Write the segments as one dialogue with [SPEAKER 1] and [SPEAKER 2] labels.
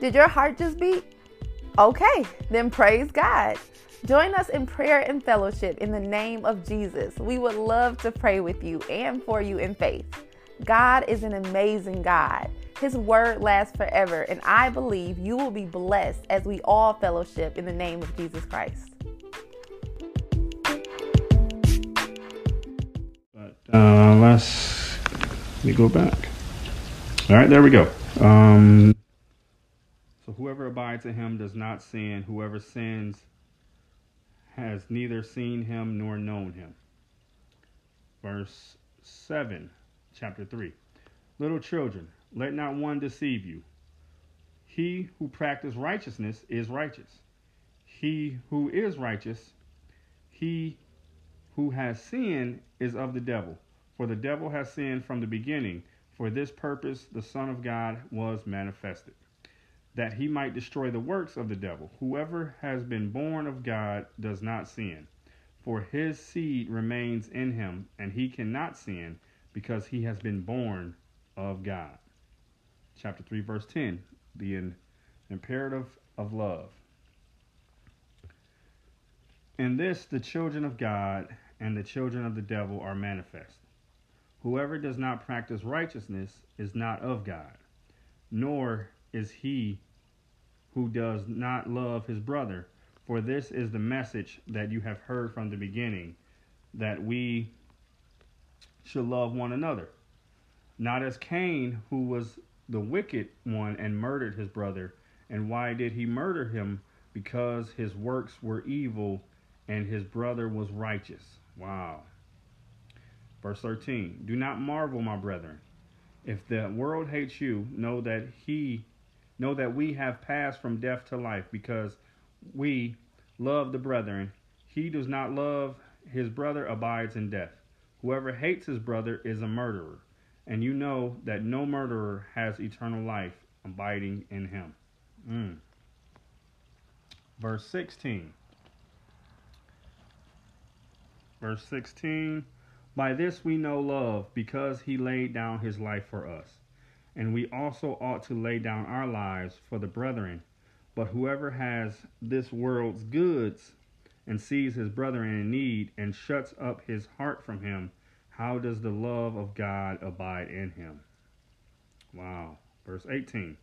[SPEAKER 1] Did your heart just beat? Okay, then praise God. Join us in prayer and fellowship in the name of Jesus. We would love to pray with you and for you in faith. God is an amazing God. His word lasts forever, and I believe you will be blessed as we all fellowship in the name of Jesus Christ.
[SPEAKER 2] But uh, let's let me go back. All right, there we go. Um, so whoever abides in him does not sin. Whoever sins has neither seen him nor known him. Verse 7, chapter 3. Little children, let not one deceive you. He who practices righteousness is righteous. He who is righteous, he who has sinned is of the devil. For the devil has sinned from the beginning. For this purpose the Son of God was manifested, that he might destroy the works of the devil. Whoever has been born of God does not sin, for his seed remains in him, and he cannot sin because he has been born of God. Chapter 3, verse 10 the imperative of love. In this, the children of God and the children of the devil are manifest. Whoever does not practice righteousness is not of God, nor is he who does not love his brother. For this is the message that you have heard from the beginning, that we should love one another. Not as Cain, who was the wicked one and murdered his brother. And why did he murder him? Because his works were evil and his brother was righteous. Wow. Verse 13 Do not marvel, my brethren. If the world hates you, know that he know that we have passed from death to life because we love the brethren. He does not love his brother abides in death. Whoever hates his brother is a murderer, and you know that no murderer has eternal life abiding in him. Mm. Verse 16. Verse 16 By this we know love, because he laid down his life for us. And we also ought to lay down our lives for the brethren. But whoever has this world's goods and sees his brother in need and shuts up his heart from him, how does the love of God abide in him? Wow. Verse 18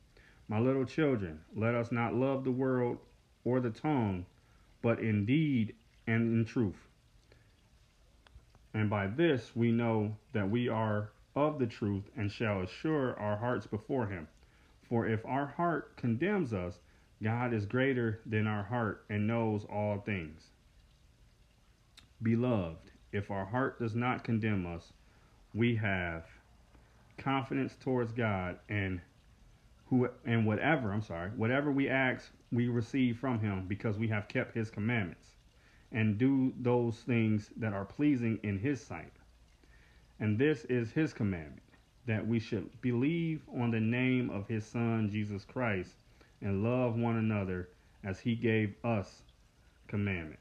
[SPEAKER 2] My little children, let us not love the world or the tongue, but in deed and in truth. And by this we know that we are of the truth and shall assure our hearts before him. For if our heart condemns us, God is greater than our heart and knows all things. Beloved, if our heart does not condemn us, we have confidence towards God and who and whatever, I'm sorry, whatever we ask, we receive from him because we have kept his commandments and do those things that are pleasing in his sight. And this is his commandment that we should believe on the name of his son Jesus Christ and love one another as he gave us commandment.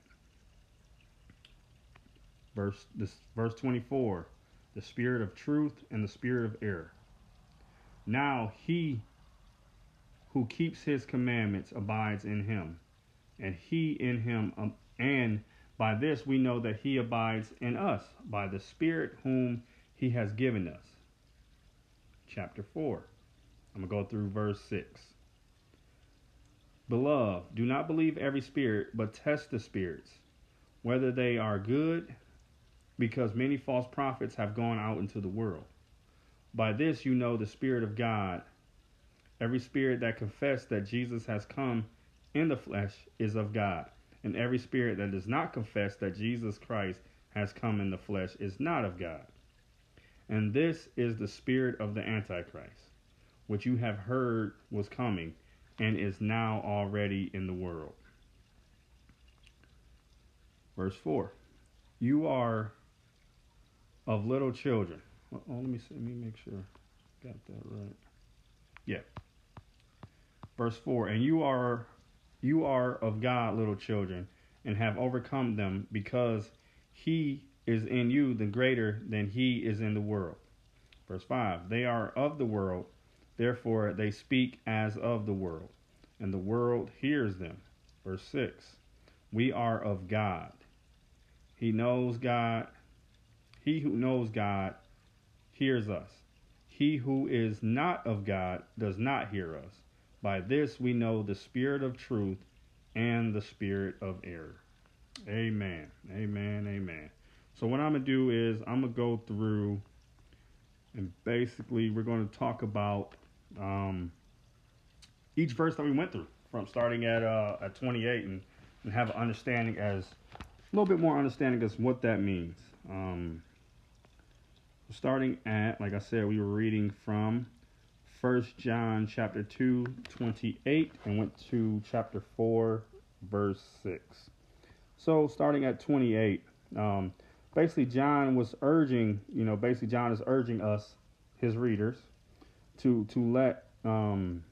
[SPEAKER 2] Verse this verse 24, the spirit of truth and the spirit of error. Now he who keeps his commandments abides in him, and he in him um, and by this we know that he abides in us by the Spirit whom he has given us. Chapter 4. I'm going to go through verse 6. Beloved, do not believe every spirit, but test the spirits, whether they are good, because many false prophets have gone out into the world. By this you know the Spirit of God. Every spirit that confesses that Jesus has come in the flesh is of God and every spirit that does not confess that Jesus Christ has come in the flesh is not of God. And this is the spirit of the Antichrist, which you have heard was coming and is now already in the world. Verse 4 You are of little children. Oh, let me see, let me make sure I got that right. Yeah. Verse 4 And you are you are of God, little children, and have overcome them, because he is in you the greater than he is in the world. Verse 5 They are of the world, therefore they speak as of the world, and the world hears them. Verse 6 We are of God. He knows God. He who knows God hears us. He who is not of God does not hear us. By this we know the spirit of truth and the spirit of error. Amen. Amen. Amen. So what I'm going to do is I'm going to go through and basically we're going to talk about um, each verse that we went through from starting at uh, at 28 and, and have an understanding as a little bit more understanding as what that means. Um, starting at, like I said, we were reading from First John chapter 2, 28, and went to chapter 4, verse 6. So starting at 28, um, basically John was urging, you know, basically John is urging us, his readers, to to let um,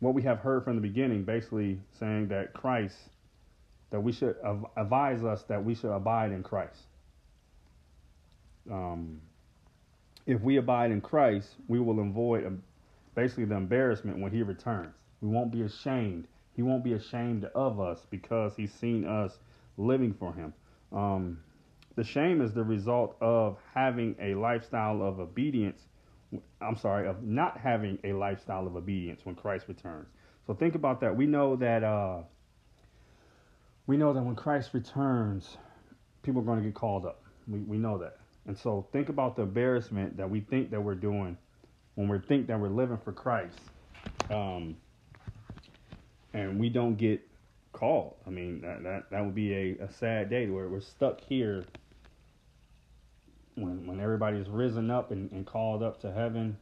[SPEAKER 2] what we have heard from the beginning, basically saying that Christ, that we should advise us that we should abide in Christ. Um, if we abide in Christ, we will avoid um, basically the embarrassment when He returns. We won't be ashamed. He won't be ashamed of us because He's seen us living for Him. Um, the shame is the result of having a lifestyle of obedience. I'm sorry, of not having a lifestyle of obedience when Christ returns. So think about that. We know that uh, we know that when Christ returns, people are going to get called up. We we know that. And so think about the embarrassment that we think that we're doing when we think that we're living for Christ. Um, and we don't get called. I mean, that that, that would be a, a sad day where we're stuck here when when everybody's risen up and, and called up to heaven.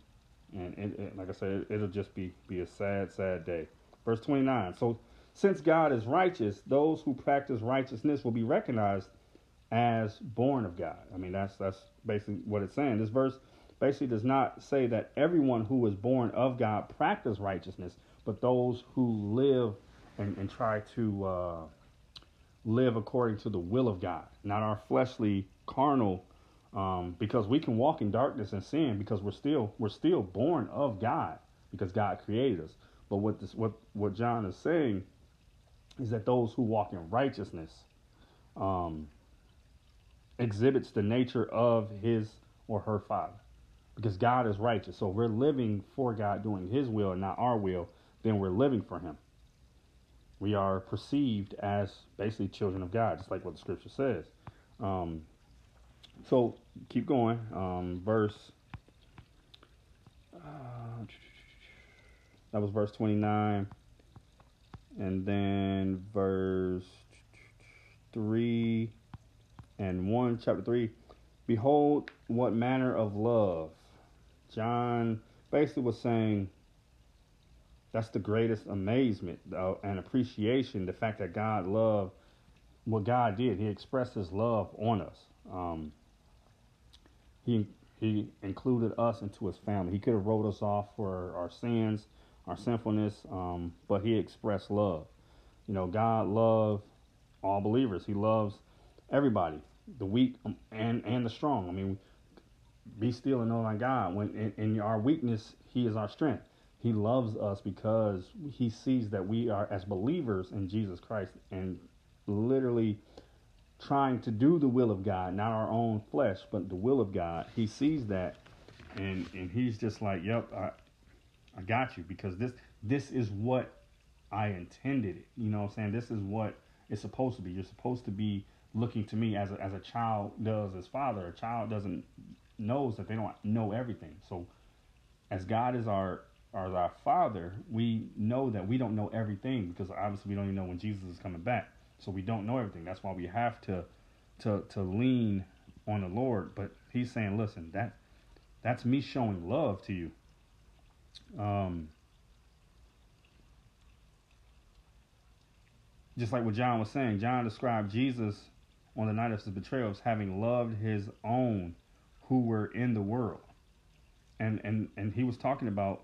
[SPEAKER 2] And it, it, like I said, it, it'll just be, be a sad, sad day. Verse 29. So since God is righteous, those who practice righteousness will be recognized as born of God. I mean, that's that's basically what it's saying. This verse basically does not say that everyone who is born of God practice righteousness, but those who live and, and try to uh, live according to the will of God, not our fleshly, carnal. Um, because we can walk in darkness and sin because we're still we're still born of God because God created us. But what this what what John is saying is that those who walk in righteousness, um, exhibits the nature of his or her father. Because God is righteous. So we're living for God, doing his will and not our will, then we're living for him. We are perceived as basically children of God, just like what the scripture says. Um, so keep going. Um, verse. Uh, that was verse 29. And then verse 3 and 1, chapter 3. Behold, what manner of love. John basically was saying that's the greatest amazement and appreciation the fact that God loved what God did. He expressed his love on us. Um, he he included us into his family. He could have wrote us off for our sins, our sinfulness, um, but he expressed love. You know, God loved all believers. He loves everybody, the weak um, and and the strong. I mean, be still and know my God. When in, in our weakness, He is our strength. He loves us because He sees that we are as believers in Jesus Christ and literally trying to do the will of God, not our own flesh, but the will of God. He sees that, and and He's just like, "Yep, I, I got you," because this this is what I intended. You know, what I'm saying this is what it's supposed to be. You're supposed to be looking to me as a, as a child does as father. A child doesn't knows that they don't know everything. So as God is our our father, we know that we don't know everything because obviously we don't even know when Jesus is coming back. So we don't know everything. That's why we have to to to lean on the Lord. But he's saying, listen, that that's me showing love to you. Um just like what John was saying, John described Jesus on the night of his betrayal as having loved his own who were in the world. And and and he was talking about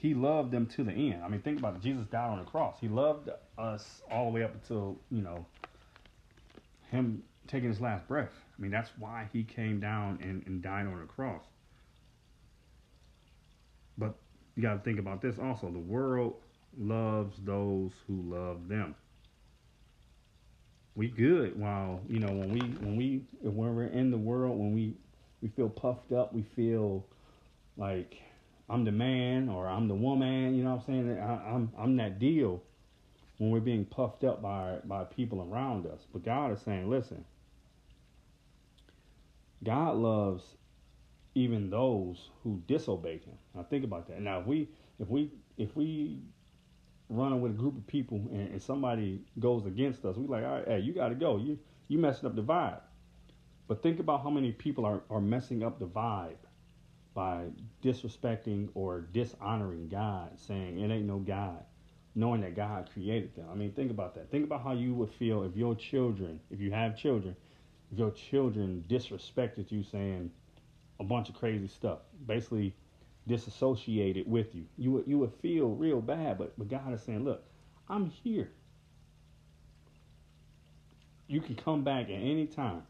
[SPEAKER 2] he loved them to the end. I mean, think about it. Jesus died on the cross. He loved us all the way up until, you know, him taking his last breath. I mean, that's why he came down and, and died on the cross. But you got to think about this also. The world loves those who love them. We good while you know when we when we when we're in the world when we we feel puffed up we feel like I'm the man or I'm the woman you know what I'm saying I, I'm I'm that deal when we're being puffed up by by people around us but God is saying listen God loves even those who disobey him. Now think about that. Now if we if we if we running with a group of people and, and somebody goes against us, we like, all right, hey, you gotta go. You you messing up the vibe. But think about how many people are, are messing up the vibe by disrespecting or dishonoring God, saying it ain't no God, knowing that God created them. I mean, think about that. Think about how you would feel if your children, if you have children, if your children disrespected you saying a bunch of crazy stuff, basically disassociated with you. You would you would feel real bad, but but God is saying, look, I'm here. You can come back at any time.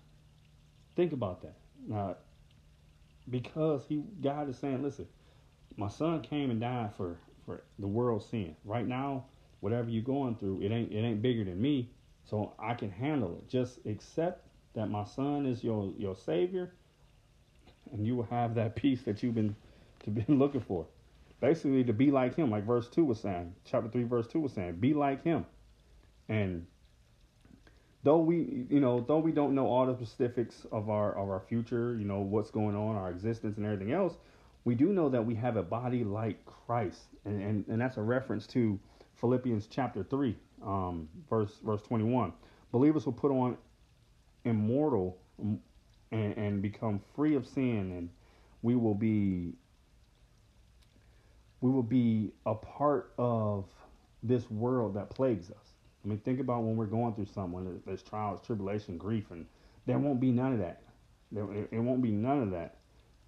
[SPEAKER 2] Think about that. Now, because he God is saying, listen, my son came and died for for the world's sin. Right now, whatever you're going through, it ain't it ain't bigger than me, so I can handle it. Just accept that my son is your your savior, and you will have that peace that you've been to be looking for. Basically, to be like him, like verse two was saying, chapter three, verse two was saying, be like him. And though we, you know, though we don't know all the specifics of our of our future, you know, what's going on, our existence, and everything else, we do know that we have a body like Christ, and and, and that's a reference to Philippians chapter three, um, verse verse twenty one. Believers will put on immortal and, and become free of sin, and we will be we will be a part of this world that plagues us. I mean, think about when we're going through something, there's trials, tribulation, grief, and there won't be none of that. There, it won't be none of that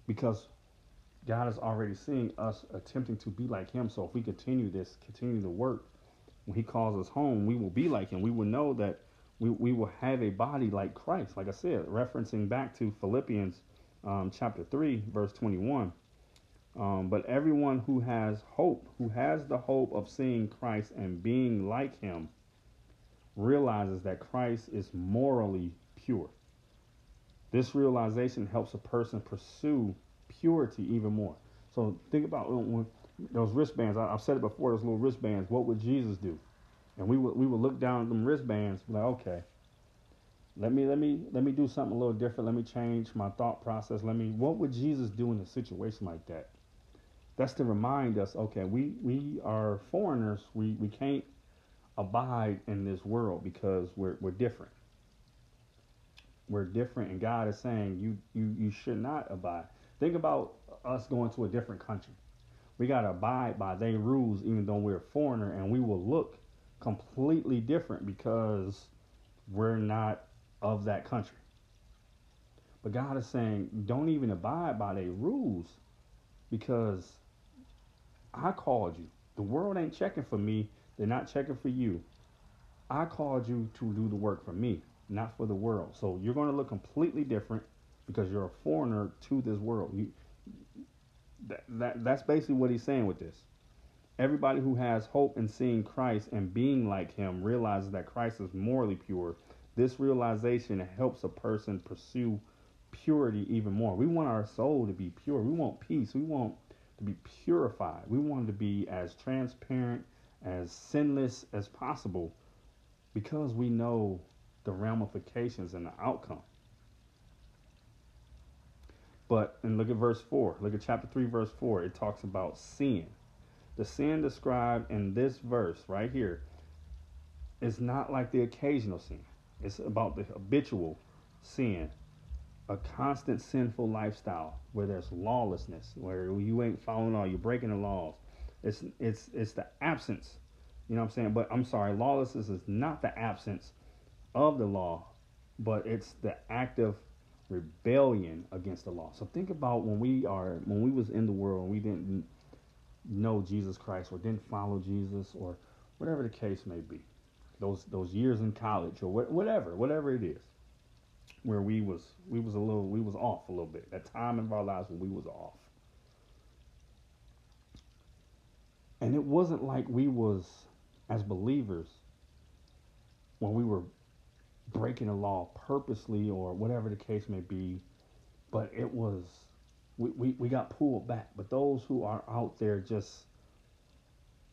[SPEAKER 2] because God is already seeing us attempting to be like Him. So if we continue this, continue to work, when He calls us home, we will be like Him. We will know that we, we will have a body like Christ. Like I said, referencing back to Philippians um, chapter 3, verse 21. Um, but everyone who has hope, who has the hope of seeing Christ and being like him, realizes that Christ is morally pure. This realization helps a person pursue purity even more. So think about those wristbands. I, have said it before. Those little wristbands. What would Jesus do? And we would we would look down at them wristbands, like, okay, let me let me let me do something a little different. Let me change my thought process. Let me. What would Jesus do in a situation like that? That's to remind us, okay, we, we are foreigners. We, we can't abide in this world because we're, we're different. We're different, and God is saying you, you, you should not abide. Think about us going to a different country. We got to abide by their rules, even though we're a foreigner, and we will look completely different because we're not of that country. But God is saying, don't even abide by their rules because I called you. The world ain't checking for me. They're not checking for you. I called you to do the work for me, not for the world. So you're going to look completely different because you're a foreigner to this world. You, that, that, that's basically what he's saying with this. Everybody who has hope in seeing Christ and being like him realizes that Christ is morally pure. This realization helps a person pursue purity even more. We want our soul to be pure. We want peace. We want be purified. We want to be as transparent, as sinless as possible because we know the ramifications and the outcome. But, and look at verse 4. Look at chapter 3, verse 4. It talks about sin. The sin described in this verse right here is not like the occasional sin, it's about the habitual sin a constant sinful lifestyle where there's lawlessness, where you ain't following law, you're breaking the laws. It's it's it's the absence. You know what I'm saying? But I'm sorry, lawlessness is not the absence of the law, but it's the active rebellion against the law. So think about when we are when we was in the world and we didn't know Jesus Christ or didn't follow Jesus or whatever the case may be. Those those years in college or whatever, whatever it is where we was we was a little we was off a little bit. That time in our lives when we was off. And it wasn't like we was as believers when we were breaking the law purposely or whatever the case may be, but it was we, we, we got pulled back. But those who are out there just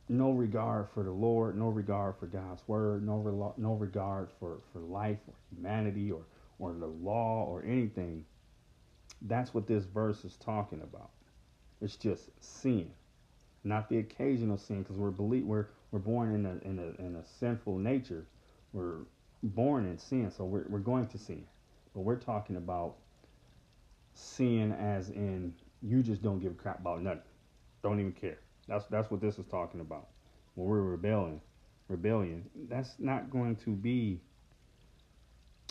[SPEAKER 2] no regard for the Lord, no regard for God's word, no re- no regard for, for life or humanity or or the law or anything. That's what this verse is talking about. It's just sin, not the occasional sin, because we're believe we're we're born in a in a in a sinful nature. We're born in sin, so we're we're going to sin. But we're talking about sin as in you just don't give a crap about nothing. Don't even care. That's that's what this is talking about. When we're rebelling, rebellion, that's not going to be.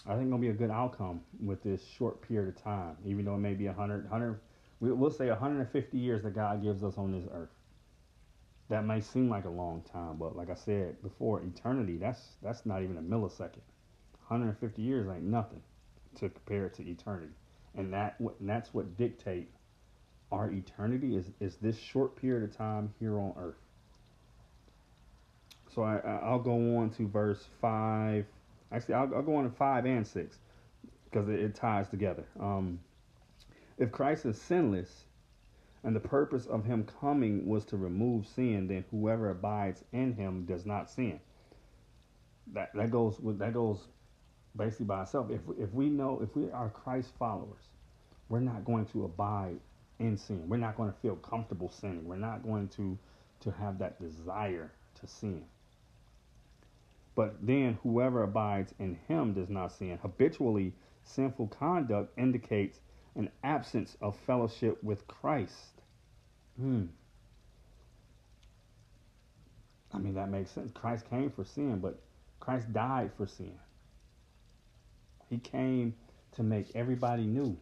[SPEAKER 2] I think gonna be a good outcome with this short period of time, even though it may be 100, 100 we'll say 150 years that God gives us on this earth. That may seem like a long time, but like I said before, eternity, that's that's not even a millisecond. 150 years ain't nothing to compare to eternity. And that that's what dictate our eternity is, is this short period of time here on earth. So I, I'll go on to verse 5. Actually, I'll, I'll go on to 5 and 6 because it, it ties together. Um, if Christ is sinless and the purpose of him coming was to remove sin, then whoever abides in him does not sin. That, that goes that goes basically by itself. If, if we know, if we are Christ followers, we're not going to abide in sin. We're not going to feel comfortable sinning. We're not going to to have that desire to sin. But then whoever abides in him does not sin. Habitually sinful conduct indicates an absence of fellowship with Christ. Hmm. I mean that makes sense. Christ came for sin, but Christ died for sin. He came to make everybody new.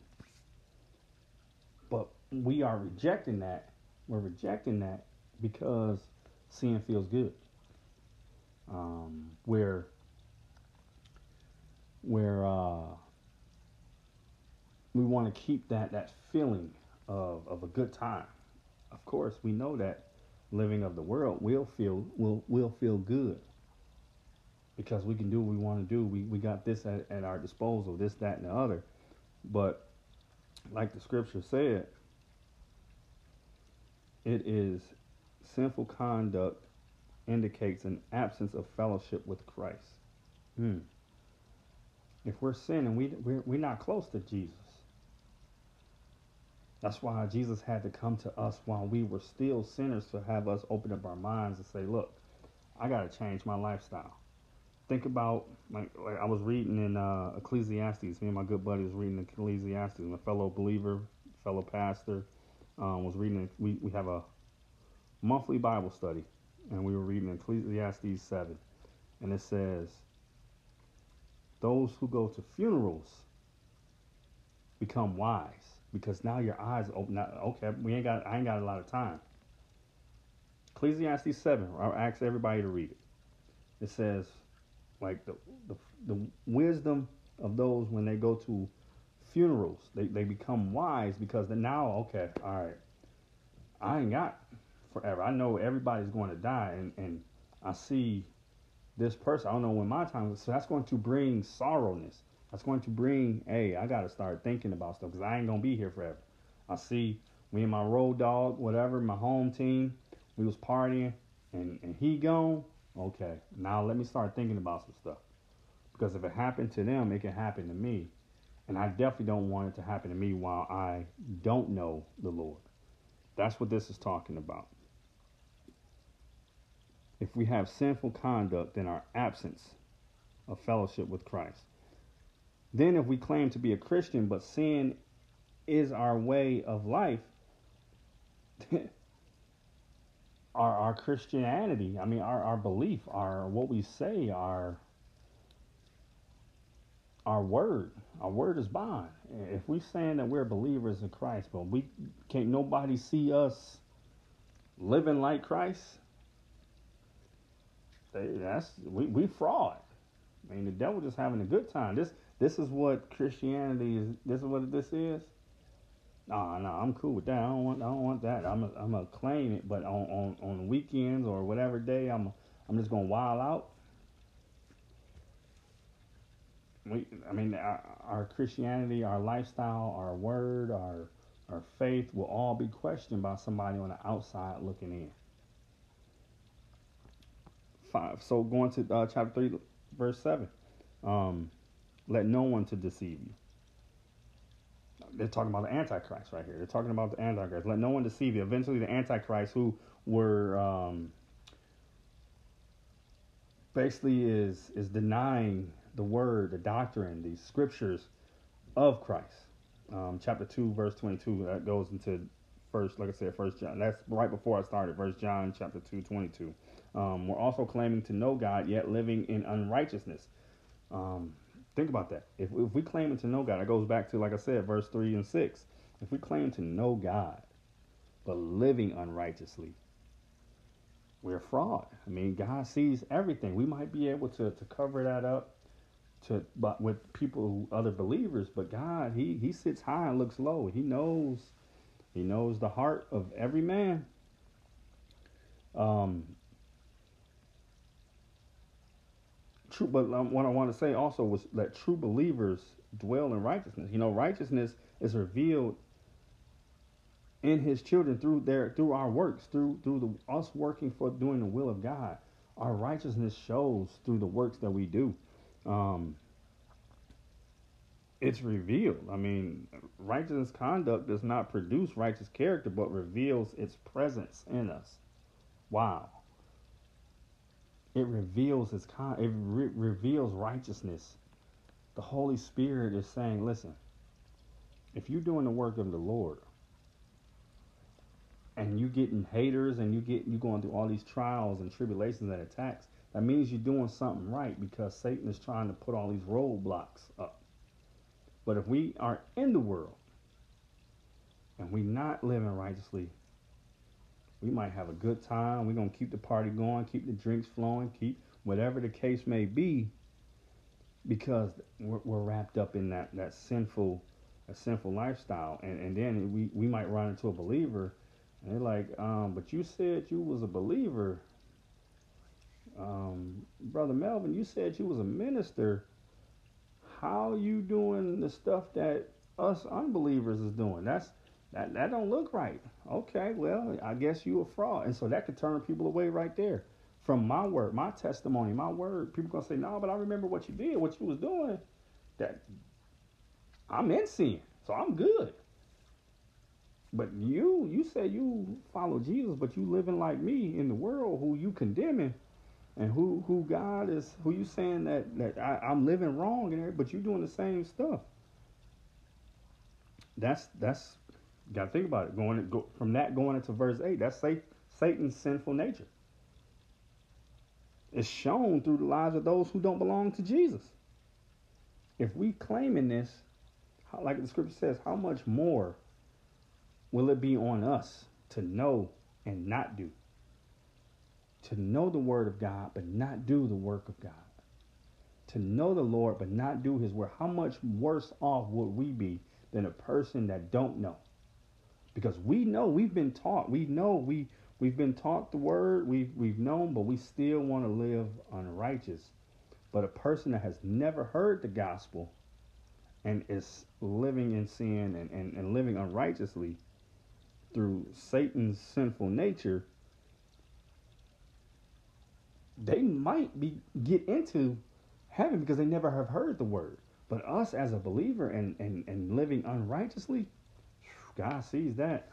[SPEAKER 2] But we are rejecting that. We're rejecting that because sin feels good. Um, where where uh, we want to keep that that feeling of, of a good time. Of course, we know that living of the world will feel will will feel good because we can do what we want to do. We we got this at, at our disposal, this, that, and the other. But like the scripture said, it is sinful conduct indicates an absence of fellowship with Christ. Hmm. If we're sinning, we, we're, we're not close to Jesus. That's why Jesus had to come to us while we were still sinners to have us open up our minds and say, look, I got to change my lifestyle. Think about, like, like I was reading in uh, Ecclesiastes. Me and my good buddy was reading Ecclesiastes. My fellow believer, fellow pastor, um, was reading. We, we have a monthly Bible study, and we were reading Ecclesiastes 7. And it says, Those who go to funerals become wise because now your eyes open. Now, okay, we ain't got. I ain't got a lot of time. Ecclesiastes seven. I'll ask everybody to read it. It says, like the the, the wisdom of those when they go to funerals, they they become wise because now okay, all right. I ain't got forever. I know everybody's going to die, and and I see this person. I don't know when my time is. So that's going to bring sorrowness that's going to bring, hey, I got to start thinking about stuff because I ain't going to be here forever. I see me and my road dog, whatever, my home team, we was partying and, and he gone. Okay, now let me start thinking about some stuff. Because if it happened to them, it can happen to me. And I definitely don't want it to happen to me while I don't know the Lord. That's what this is talking about. If we have sinful conduct, in our absence of fellowship with Christ. Then, if we claim to be a Christian, but sin is our way of life, our, our Christianity, I mean, our, our belief, our what we say, our our word, our word is bond. If we saying that we're believers in Christ, but we can't nobody see us living like Christ, that's we, we fraud. I mean, the devil just having a good time. This this is what Christianity is. This is what this is. nah, nah, I'm cool with that. I don't want, I don't want that. I'm, a, I'm gonna claim it, but on, on, on weekends or whatever day, I'm, I'm just gonna wild out. We, I mean, our, our Christianity, our lifestyle, our word, our, our faith will all be questioned by somebody on the outside looking in. Five. So going to uh, chapter three, verse seven. Um, let no one to deceive you they're talking about the Antichrist right here. They're talking about the Antichrist. Let no one deceive you. Eventually, the Antichrist, who were um, basically is is denying the word, the doctrine, the scriptures of Christ. Um, chapter two, verse twenty-two. That goes into first, like I said, First John. That's right before I started. First John, chapter two, twenty-two. Um, we're also claiming to know God, yet living in unrighteousness. Um, Think about that. If, if we claim to know God, it goes back to, like I said, verse 3 and 6. If we claim to know God, but living unrighteously, we're fraud. I mean, God sees everything. We might be able to, to cover that up to but with people, other believers, but God, He He sits high and looks low. He knows He knows the heart of every man. Um, true, but um, what I want to say also was that true believers dwell in righteousness. You know, righteousness is revealed in His children through their through our works, through through the, us working for doing the will of God. Our righteousness shows through the works that we do. Um, it's revealed. I mean, righteous conduct does not produce righteous character, but reveals its presence in us. Wow it reveals his con it re- reveals righteousness. The holy spirit is saying listen if you're doing the work of the lord and you getting haters and you get you going through all these trials and tribulations and attacks that means you're doing something right because satan is trying to put all these roadblocks up. But if we are in the world and we're not living righteously we might have a good time. We're going to keep the party going, keep the drinks flowing, keep whatever the case may be, because we're, we're wrapped up in that, that sinful a sinful lifestyle. And, and then we, we might run into a believer and they're like, um, but you said you was a believer. Um, Brother Melvin, you said you was a minister. How you doing the stuff that us unbelievers is doing? That's that that don't look right. Okay, well, I guess you a fraud. And so that could turn people away right there from my word, my testimony, my word. People gonna say, no, but I remember what you did, what you was doing. That I'm in sin, so I'm good. But you, you say you follow Jesus, but you living like me in the world, who you condemning, and who who God is, who you saying that that I, I'm living wrong there, but you doing the same stuff. That's that's you got to think about it. Going go, from that going into verse eight, that's Satan's sinful nature. It's shown through the lives of those who don't belong to Jesus. If we claim in this, like the scripture says, how much more will it be on us to know and not do? To know the word of God, but not do the work of God. To know the Lord, but not do his work. How much worse off would we be than a person that don't know? Because we know we've been taught. We know we we've been taught the word. We've we've known, but we still want to live unrighteous. But a person that has never heard the gospel and is living in sin and, and, and living unrighteously through Satan's sinful nature, they might be get into heaven because they never have heard the word. But us as a believer and, and, and living unrighteously, God sees that.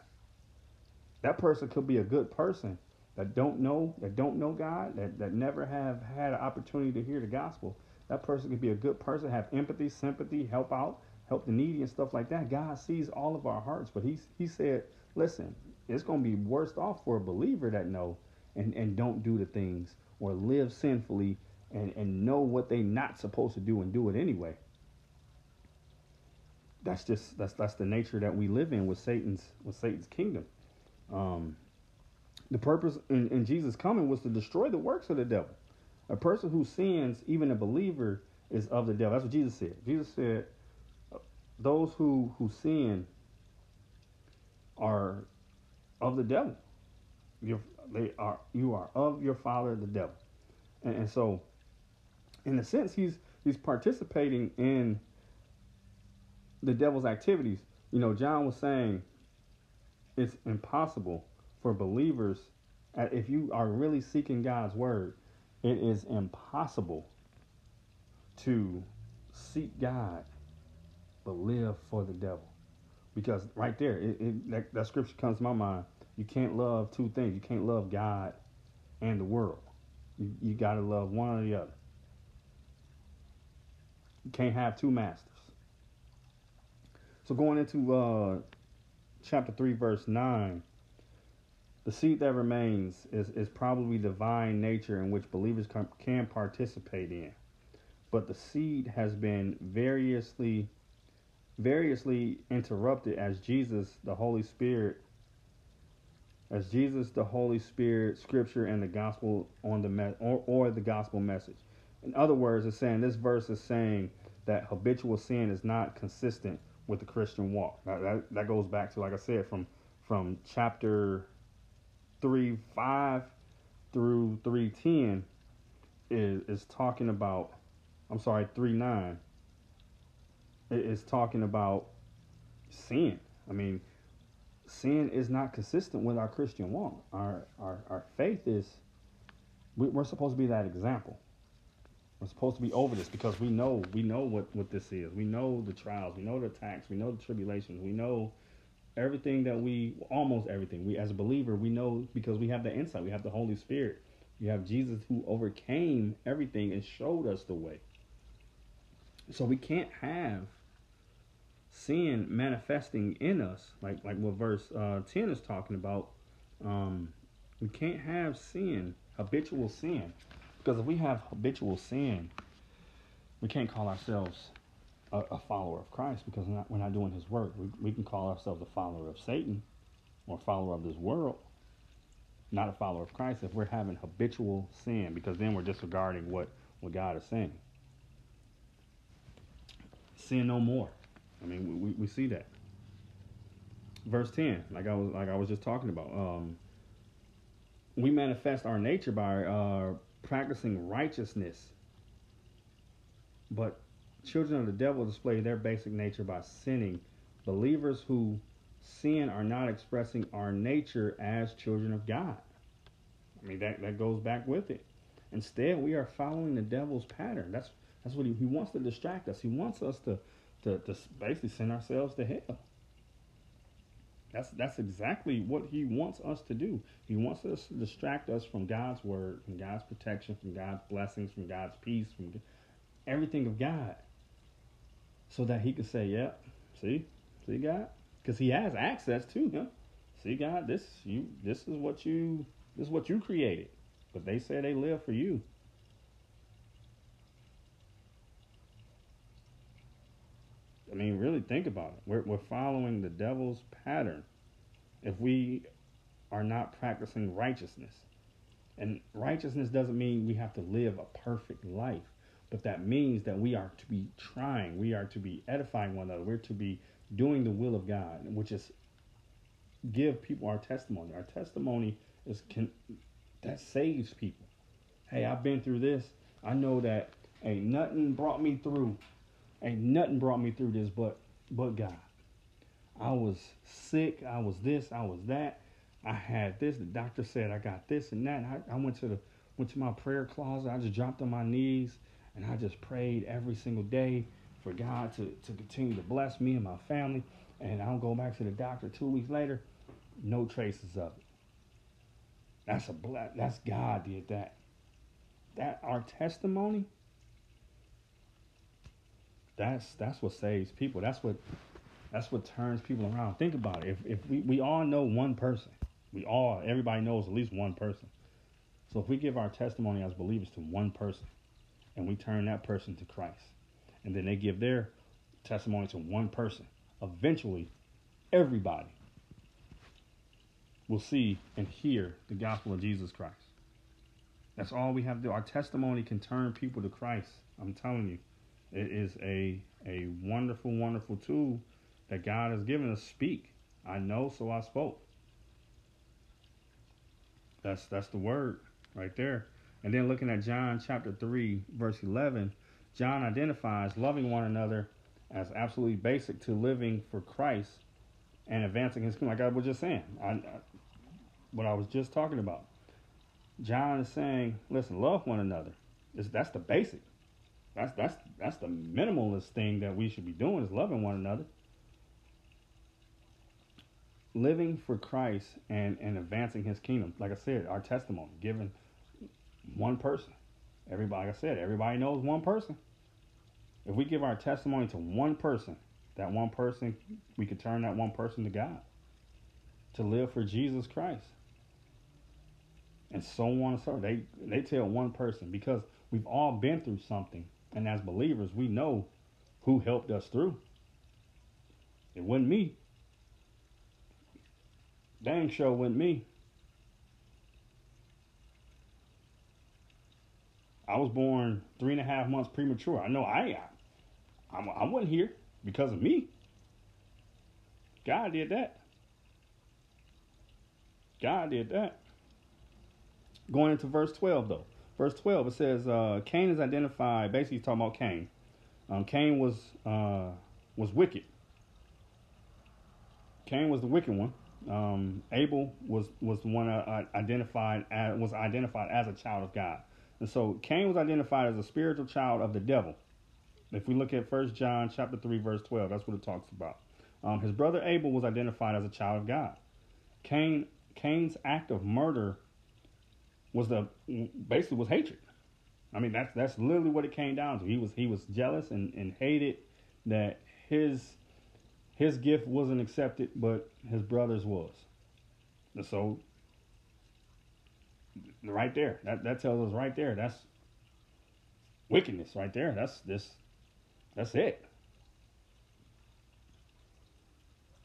[SPEAKER 2] That person could be a good person that don't know that don't know God, that, that never have had an opportunity to hear the gospel. That person could be a good person, have empathy, sympathy, help out, help the needy and stuff like that. God sees all of our hearts, but he he said, listen, it's going to be worse off for a believer that know and, and don't do the things or live sinfully and, and know what they not supposed to do and do it anyway that's just that's that's the nature that we live in with Satan's with Satan's kingdom. Um, the purpose in, in Jesus coming was to destroy the works of the devil. A person who sins, even a believer, is of the devil. That's what Jesus said. Jesus said, "Those who who sin are of the devil. You're, they are you are of your father the devil, and, and so in a sense he's he's participating in the devil's activities. You know, John was saying it's impossible for believers uh, if you are really seeking God's word, it is impossible to seek God but live for the devil. Because right there, it, it, that, that scripture comes to my mind. You can't love two things. You can't love God and the world. You, you got to love one or the other. You can't have two masters. So going into uh, chapter 3, verse 9, the seed that remains is, is probably divine nature in which believers can, can participate in. But the seed has been variously variously interrupted as Jesus, the Holy Spirit, as Jesus, the Holy Spirit, Scripture, and the gospel on the me- or, or the gospel message. In other words, it's saying this verse is saying that habitual sin is not consistent with the Christian walk. That, that, that goes back to, like I said, from from chapter three five through three ten is is talking about. I'm sorry, three nine is talking about sin. I mean, sin is not consistent with our Christian walk. Our our, our faith is we, we're supposed to be that example. We're supposed to be over this because we know we know what, what this is. We know the trials, we know the attacks, we know the tribulations, we know everything that we almost everything. We as a believer, we know because we have the insight, we have the Holy Spirit. We have Jesus who overcame everything and showed us the way. So we can't have sin manifesting in us, like like what verse uh, ten is talking about. Um, we can't have sin, habitual sin, because if we have habitual sin, we can't call ourselves a, a follower of Christ because we're not, we're not doing His work. We, we can call ourselves a follower of Satan or a follower of this world, not a follower of Christ if we're having habitual sin because then we're disregarding what, what God is saying. Sin no more. I mean, we, we see that. Verse 10, like I was like I was just talking about. Um, we manifest our nature by uh, practicing righteousness. But children of the devil display their basic nature by sinning. Believers who sin are not expressing our nature as children of God. I mean that, that goes back with it. Instead, we are following the devil's pattern. That's that's what he, he wants to distract us. He wants us to, to, to basically send ourselves to hell. That's that's exactly what he wants us to do. He wants us to distract us from God's word, from God's protection, from God's blessings, from God's peace, from everything of God so that he can say, "Yep, yeah, see, see God," because he has access to him. See God, this you, this is what you, this is what you created, but they say they live for you. I mean, really think about it. We're we're following the devil's pattern. If we are not practicing righteousness, and righteousness doesn't mean we have to live a perfect life. But that means that we are to be trying, we are to be edifying one another, we're to be doing the will of God, which is give people our testimony. Our testimony is can that saves people. Hey, I've been through this. I know that ain't nothing brought me through. Ain't nothing brought me through this but but God. I was sick, I was this, I was that. I had this. The doctor said I got this and that. And I, I went to the went to my prayer closet. I just dropped on my knees and I just prayed every single day for God to, to continue to bless me and my family. And I'll go back to the doctor two weeks later, no traces of it. That's a. That's God did that. That our testimony. That's that's what saves people. That's what that's what turns people around. Think about it. If if we, we all know one person, we all everybody knows at least one person. So if we give our testimony as believers to one person, and we turn that person to Christ. And then they give their testimony to one person. Eventually, everybody will see and hear the gospel of Jesus Christ. That's all we have to do. Our testimony can turn people to Christ. I'm telling you, it is a a wonderful, wonderful tool that God has given us. Speak, I know, so I spoke. That's that's the word right there. And then looking at John chapter 3, verse 11, John identifies loving one another as absolutely basic to living for Christ and advancing his kingdom. Like I was just saying, I, I, what I was just talking about. John is saying, listen, love one another. It's, that's the basic. That's that's that's the minimalist thing that we should be doing is loving one another. Living for Christ and, and advancing his kingdom. Like I said, our testimony, giving one person. Everybody, like I said, everybody knows one person. If we give our testimony to one person, that one person, we could turn that one person to God to live for Jesus Christ. And so on and so They they tell one person because we've all been through something, and as believers, we know who helped us through. It wasn't me. Dang sure wasn't me. I was born three and a half months premature. I know I, I, I wasn't here because of me. God did that. God did that. Going into verse 12, though. Verse 12, it says uh, Cain is identified. Basically, he's talking about Cain. Um, Cain was uh, was wicked. Cain was the wicked one. Um, Abel was was the one uh, identified as, was identified as a child of God. And so Cain was identified as a spiritual child of the devil. If we look at First John chapter 3, verse 12, that's what it talks about. Um, his brother Abel was identified as a child of God. Cain Cain's act of murder was the basically was hatred. I mean that's that's literally what it came down to. He was he was jealous and, and hated that his his gift wasn't accepted, but his brother's was. And so right there. That that tells us right there. That's wickedness right there. That's this. That's it.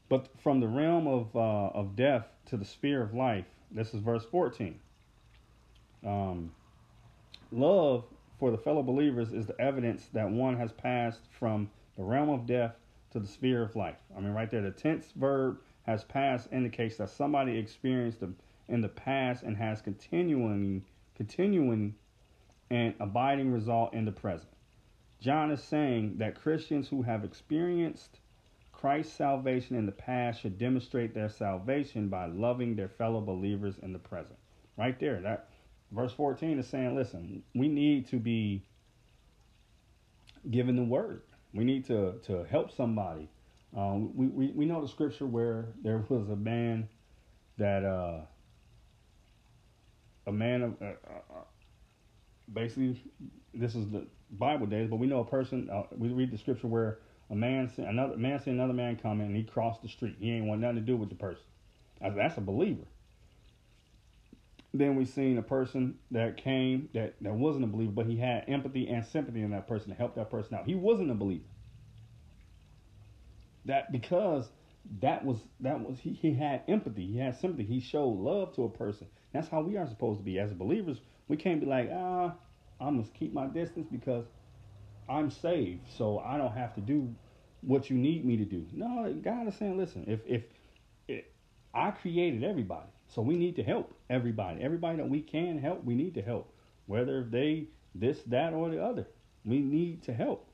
[SPEAKER 2] But from the realm of uh, of death to the sphere of life. This is verse fourteen. Um, love for the fellow believers is the evidence that one has passed from the realm of death to the sphere of life. I mean, right there, the tense verb has passed indicates that somebody experienced in the past and has continuing continuing and abiding result in the present. John is saying that Christians who have experienced Christ's salvation in the past should demonstrate their salvation by loving their fellow believers in the present. Right there, that verse 14 is saying, listen, we need to be given the word. We need to to help somebody. Um, we, we, we know the scripture where there was a man that uh, a man of uh, uh, uh, basically this is the Bible days, but we know a person. Uh, we read the scripture where a man another man see another man coming and he crossed the street. He ain't want nothing to do with the person. That's a believer. Then we seen a person that came that, that wasn't a believer, but he had empathy and sympathy in that person to help that person out. He wasn't a believer. That because that was that was he, he had empathy, he had sympathy, he showed love to a person. That's how we are supposed to be as believers. We can't be like, ah, I must keep my distance because I'm saved, so I don't have to do what you need me to do. No, God is saying, listen, if if, I created everybody, so we need to help everybody. Everybody that we can help, we need to help. Whether they this, that, or the other, we need to help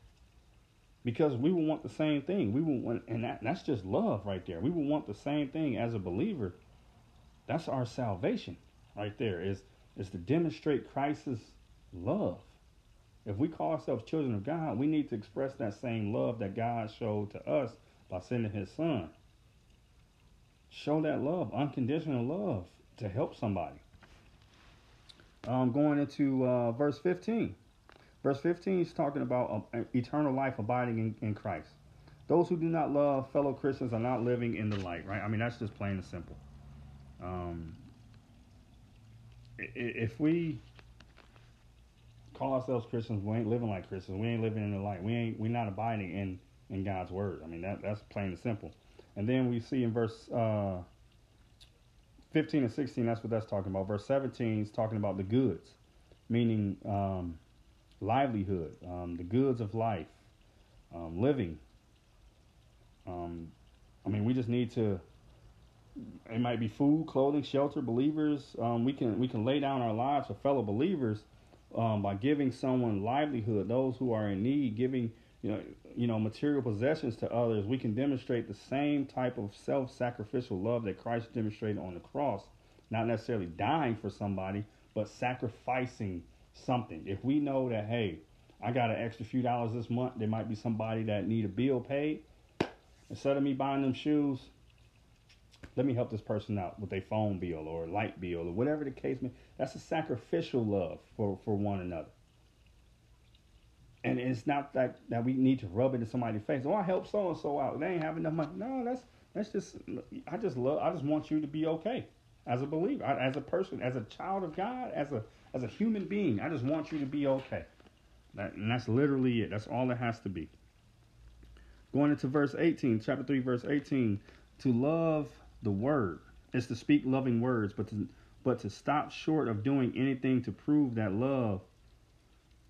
[SPEAKER 2] because we will want the same thing. We will want, and that, that's just love right there. We will want the same thing as a believer. That's our salvation right there. Is is to demonstrate Christ's love. If we call ourselves children of God, we need to express that same love that God showed to us by sending His Son. Show that love, unconditional love, to help somebody. Um, going into uh, verse 15. Verse 15 is talking about uh, eternal life abiding in, in Christ. Those who do not love fellow Christians are not living in the light, right? I mean, that's just plain and simple. Um, if we call ourselves Christians, we ain't living like Christians. We ain't living in the light. We ain't. We're not abiding in in God's word. I mean, that that's plain and simple. And then we see in verse uh, 15 and 16, that's what that's talking about. Verse 17 is talking about the goods, meaning um, livelihood, um, the goods of life, um, living. Um, I mean, we just need to it might be food, clothing, shelter. Believers, um, we can we can lay down our lives for fellow believers um, by giving someone livelihood, those who are in need, giving you know you know material possessions to others. We can demonstrate the same type of self-sacrificial love that Christ demonstrated on the cross, not necessarily dying for somebody, but sacrificing something. If we know that hey, I got an extra few dollars this month, there might be somebody that need a bill paid. Instead of me buying them shoes, let me help this person out with a phone bill or a light bill or whatever the case may that's a sacrificial love for, for one another and it's not that that we need to rub it in somebody's face. Oh i help so and so out. They ain't having enough money. No that's that's just i just love i just want you to be okay as a believer as a person as a child of god as a as a human being. I just want you to be okay. That, and that's literally it. That's all it has to be. Going into verse 18 chapter 3 verse 18 to love the word. Is to speak loving words, but to but to stop short of doing anything to prove that love,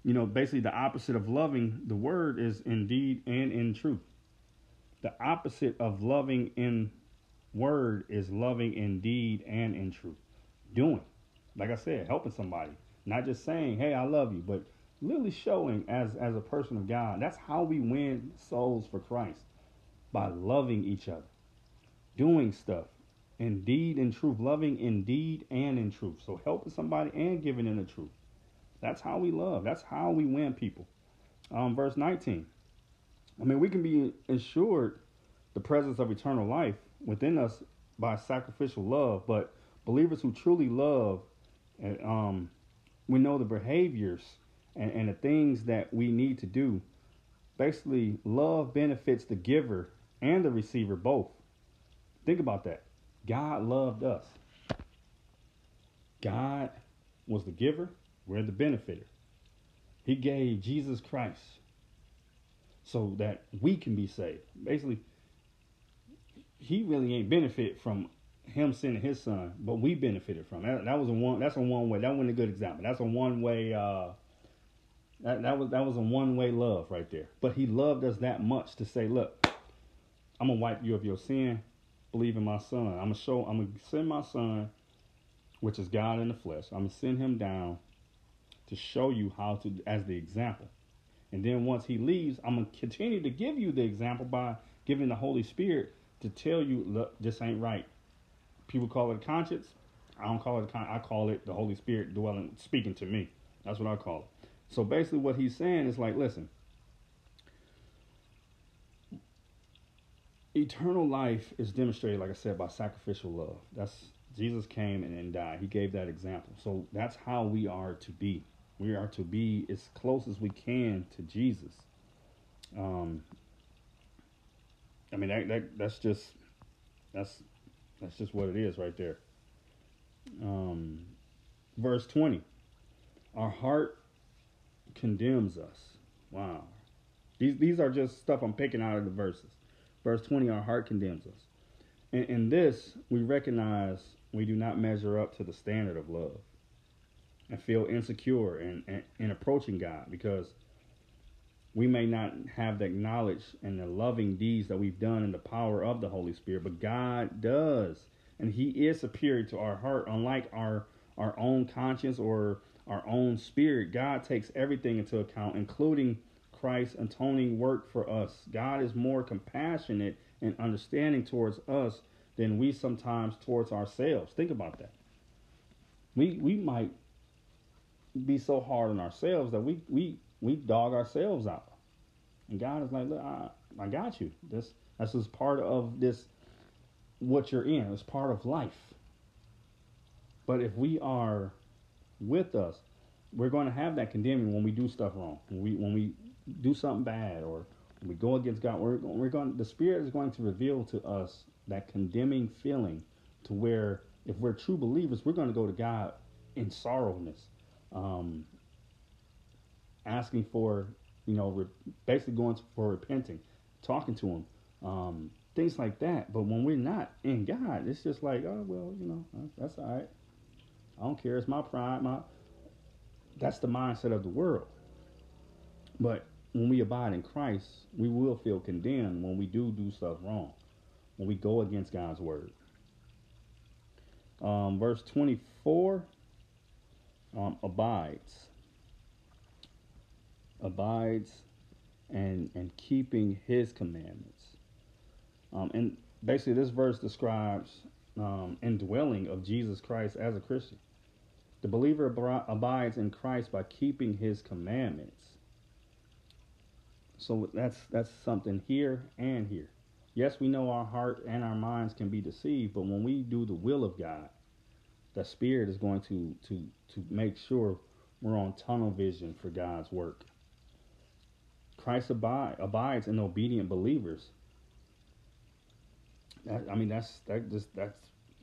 [SPEAKER 2] you know, basically the opposite of loving the word is indeed and in truth. The opposite of loving in word is loving in deed and in truth. Doing, like I said, helping somebody, not just saying, "Hey, I love you," but literally showing as as a person of God. That's how we win souls for Christ by loving each other doing stuff in deed and truth, loving in deed and in truth. So helping somebody and giving in the truth. That's how we love. That's how we win people. Um, verse 19. I mean, we can be assured the presence of eternal life within us by sacrificial love, but believers who truly love, um, we know the behaviors and, and the things that we need to do. Basically, love benefits the giver and the receiver both. Think about that. God loved us. God was the giver, we're the benefiter. He gave Jesus Christ so that we can be saved. Basically, he really ain't benefit from him sending his son, but we benefited from that. That was a one. That's a one way. That wasn't a good example. That's a one way. Uh, that that was that was a one way love right there. But he loved us that much to say, look, I'm gonna wipe you of your sin believe in my son. I'm gonna show. I'm gonna send my son, which is God in the flesh. I'm gonna send him down to show you how to, as the example. And then once he leaves, I'm gonna continue to give you the example by giving the Holy Spirit to tell you, look, this ain't right. People call it a conscience. I don't call it. I call it the Holy Spirit dwelling, speaking to me. That's what I call it. So basically, what he's saying is like, listen, eternal life is demonstrated, like I said, by sacrificial love. That's Jesus came and, and died. He gave that example. So that's how we are to be. We are to be as close as we can to Jesus. Um, I mean that, that that's just that's that's just what it is right there. Um, verse twenty, our heart condemns us. Wow, these these are just stuff I'm picking out of the verses. Verse 20, our heart condemns us. In, in this, we recognize we do not measure up to the standard of love and feel insecure in, in, in approaching God because we may not have the knowledge and the loving deeds that we've done in the power of the Holy Spirit, but God does. And He is superior to our heart, unlike our, our own conscience or our own spirit. God takes everything into account, including Christ's atoning work for us. God is more compassionate and understanding towards us than we sometimes towards ourselves. Think about that. We we might be so hard on ourselves that we we we dog ourselves out. And God is like, look, I, I got you. This this is part of this what you're in. It's part of life. But if we are with us, we're going to have that condemning when we do stuff wrong. When we when we do something bad or we go against God, we're, we're going. The Spirit is going to reveal to us that condemning feeling, to where if we're true believers, we're going to go to God in sorrowness, um, asking for, you know, re- basically going for repenting, talking to Him, um, things like that. But when we're not in God, it's just like, oh well, you know, that's all right. I don't care. It's my pride. My that's the mindset of the world. But when we abide in Christ, we will feel condemned when we do do stuff wrong, when we go against God's word. Um, verse 24 um, abides. Abides and, and keeping his commandments. Um, and basically, this verse describes um, indwelling of Jesus Christ as a Christian. The believer ab- abides in Christ by keeping his commandments. So that's that's something here and here. Yes, we know our heart and our minds can be deceived, but when we do the will of God, the Spirit is going to to to make sure we're on tunnel vision for God's work. Christ abide, abides in obedient believers. That, I mean, that's that just that's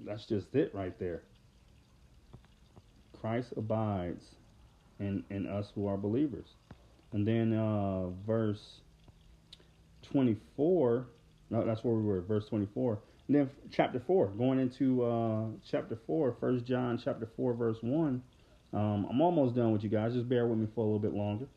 [SPEAKER 2] that's just it right there. Christ abides in in us who are believers. And then uh, verse 24, no, that's where we were, verse 24. And then chapter 4, going into uh, chapter 4, First John chapter 4, verse 1. Um, I'm almost done with you guys. Just bear with me for a little bit longer.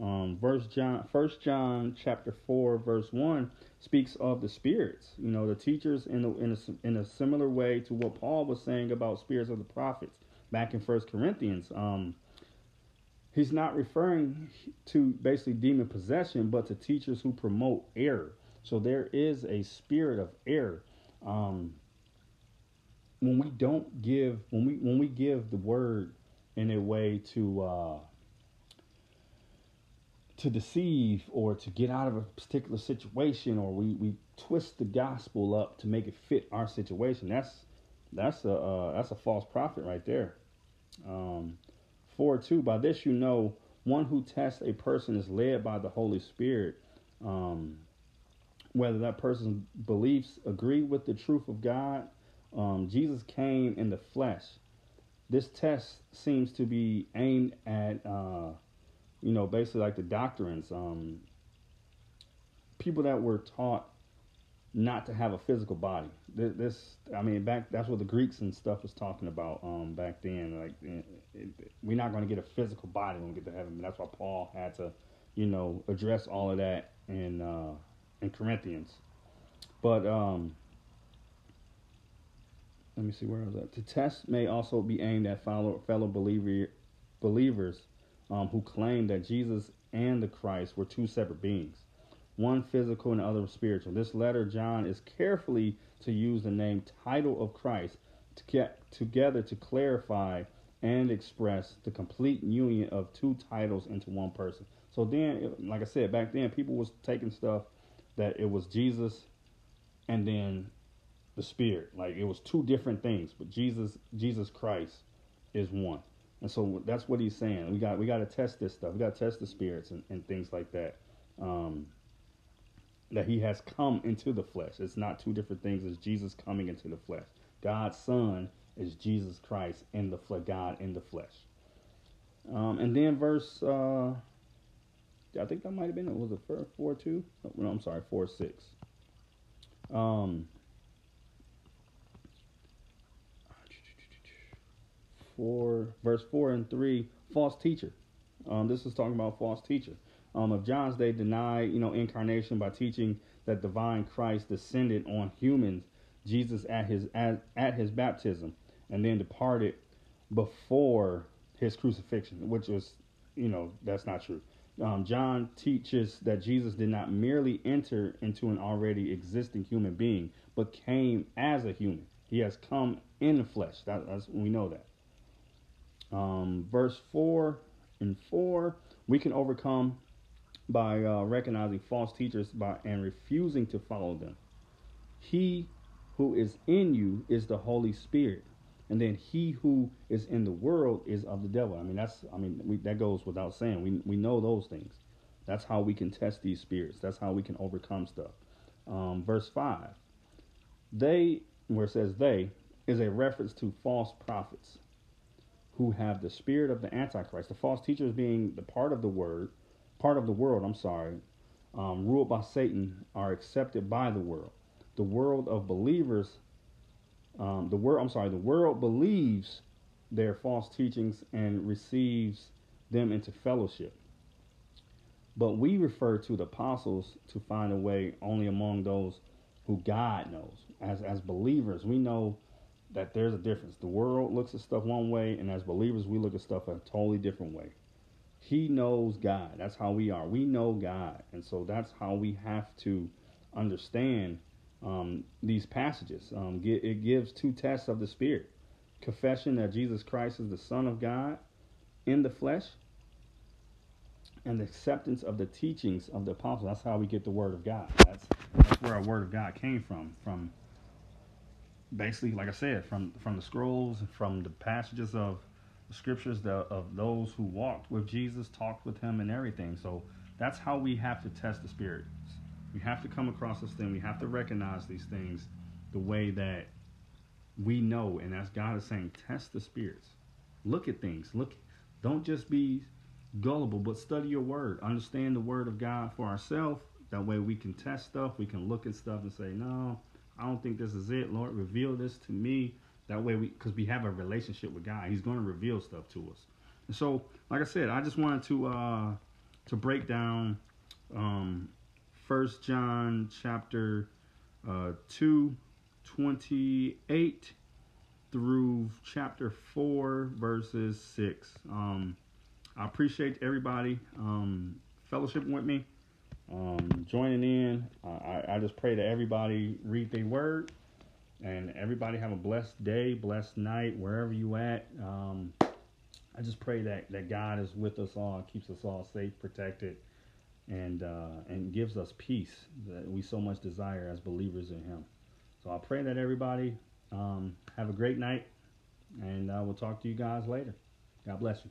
[SPEAKER 2] Um, verse John, First John chapter 4, verse 1 speaks of the spirits. You know, the teachers in, the, in, a, in a similar way to what Paul was saying about spirits of the prophets back in First Corinthians. Um, he's not referring to basically demon possession, but to teachers who promote error. So there is a spirit of error. Um, when we don't give, when we when we give the word in a way to uh, to deceive or to get out of a particular situation, or we we twist the gospel up to make it fit our situation. That's that's a uh, that's a false prophet right there. Um, 4 2. By this you know, one who tests a person is led by the Holy Spirit. Um, whether that person's beliefs agree with the truth of God, um, Jesus came in the flesh. This test seems to be aimed at, uh, you know, basically like the doctrines. Um, people that were taught not to have a physical body. This, I mean, back that's what the Greeks and stuff was talking about um, back then. Like, it, it, we're not going to get a physical body when we get to heaven. That's why Paul had to, you know, address all of that and. uh, in Corinthians. But um, let me see where I was at. The test may also be aimed at fellow fellow believer believers um, who claim that Jesus and the Christ were two separate beings one physical and the other spiritual. This letter, John, is carefully to use the name title of Christ to get together to clarify and express the complete union of two titles into one person. So then, like I said, back then people was taking stuff that it was Jesus and then the Spirit. Like it was two different things, but Jesus, Jesus Christ is one. And so that's what he's saying. We got we got to test this stuff. We got to test the spirits and, and things like that. Um, that he has come into the flesh. It's not two different things. It's Jesus coming into the flesh. God's Son is Jesus Christ in the flesh. God in the flesh. Um, and then verse, uh, I think that might have been it. was it four two? No, I'm sorry, four six. Um, four verse four and three, false teacher. Um, this is talking about false teacher um, of John's day denied, you know, incarnation by teaching that divine Christ descended on humans, Jesus at his at, at his baptism, and then departed before his crucifixion, which was, you know, that's not true. Um, John teaches that Jesus did not merely enter into an already existing human being, but came as a human. He has come in the flesh. That, that's we know that. Um, verse four and four, we can overcome by uh, recognizing false teachers by and refusing to follow them. He who is in you is the Holy Spirit, and then he who is in the world is of the devil. I mean, that's I mean we, that goes without saying. We we know those things. That's how we can test these spirits. That's how we can overcome stuff. Um, verse five, they where it says they is a reference to false prophets who have the spirit of the antichrist. The false teachers being the part of the word part of the world, I'm sorry, um, ruled by Satan are accepted by the world. The world of believers, um, the world, I'm sorry, the world believes their false teachings and receives them into fellowship. But we refer to the apostles to find a way only among those who God knows. As as believers, we know that there's a difference. The world looks at stuff one way, and as believers, we look at stuff a totally different way. He knows God. That's how we are. We know God, and so that's how we have to understand um, these passages. Um, it gives two tests of the Spirit: confession that Jesus Christ is the Son of God in the flesh, and the acceptance of the teachings of the apostles. That's how we get the Word of God. That's that's where our Word of God came from. From basically, like I said, from from the scrolls, from the passages of the scriptures the, of those who walked with Jesus, talked with Him, and everything. So that's how we have to test the spirits. We have to come across this thing. We have to recognize these things the way that we know, and as God is saying, test the spirits. Look at things. Look. Don't just be gullible, but study your word. Understand the word of God for ourselves. That way we can test stuff. We can look at stuff and say, no, I don't think this is it. Lord, reveal this to me. That way we, because we have a relationship with God, He's going to reveal stuff to us. And so, like I said, I just wanted to uh, to break down um, First John chapter uh, two, twenty eight through chapter four, verses six. Um, I appreciate everybody um, fellowship with me, um, joining in. I, I just pray that everybody read their word and everybody have a blessed day, blessed night, wherever you at. Um, I just pray that, that God is with us all, keeps us all safe, protected, and uh, and gives us peace that we so much desire as believers in Him. So I pray that everybody um, have a great night, and uh, we'll talk to you guys later. God bless you.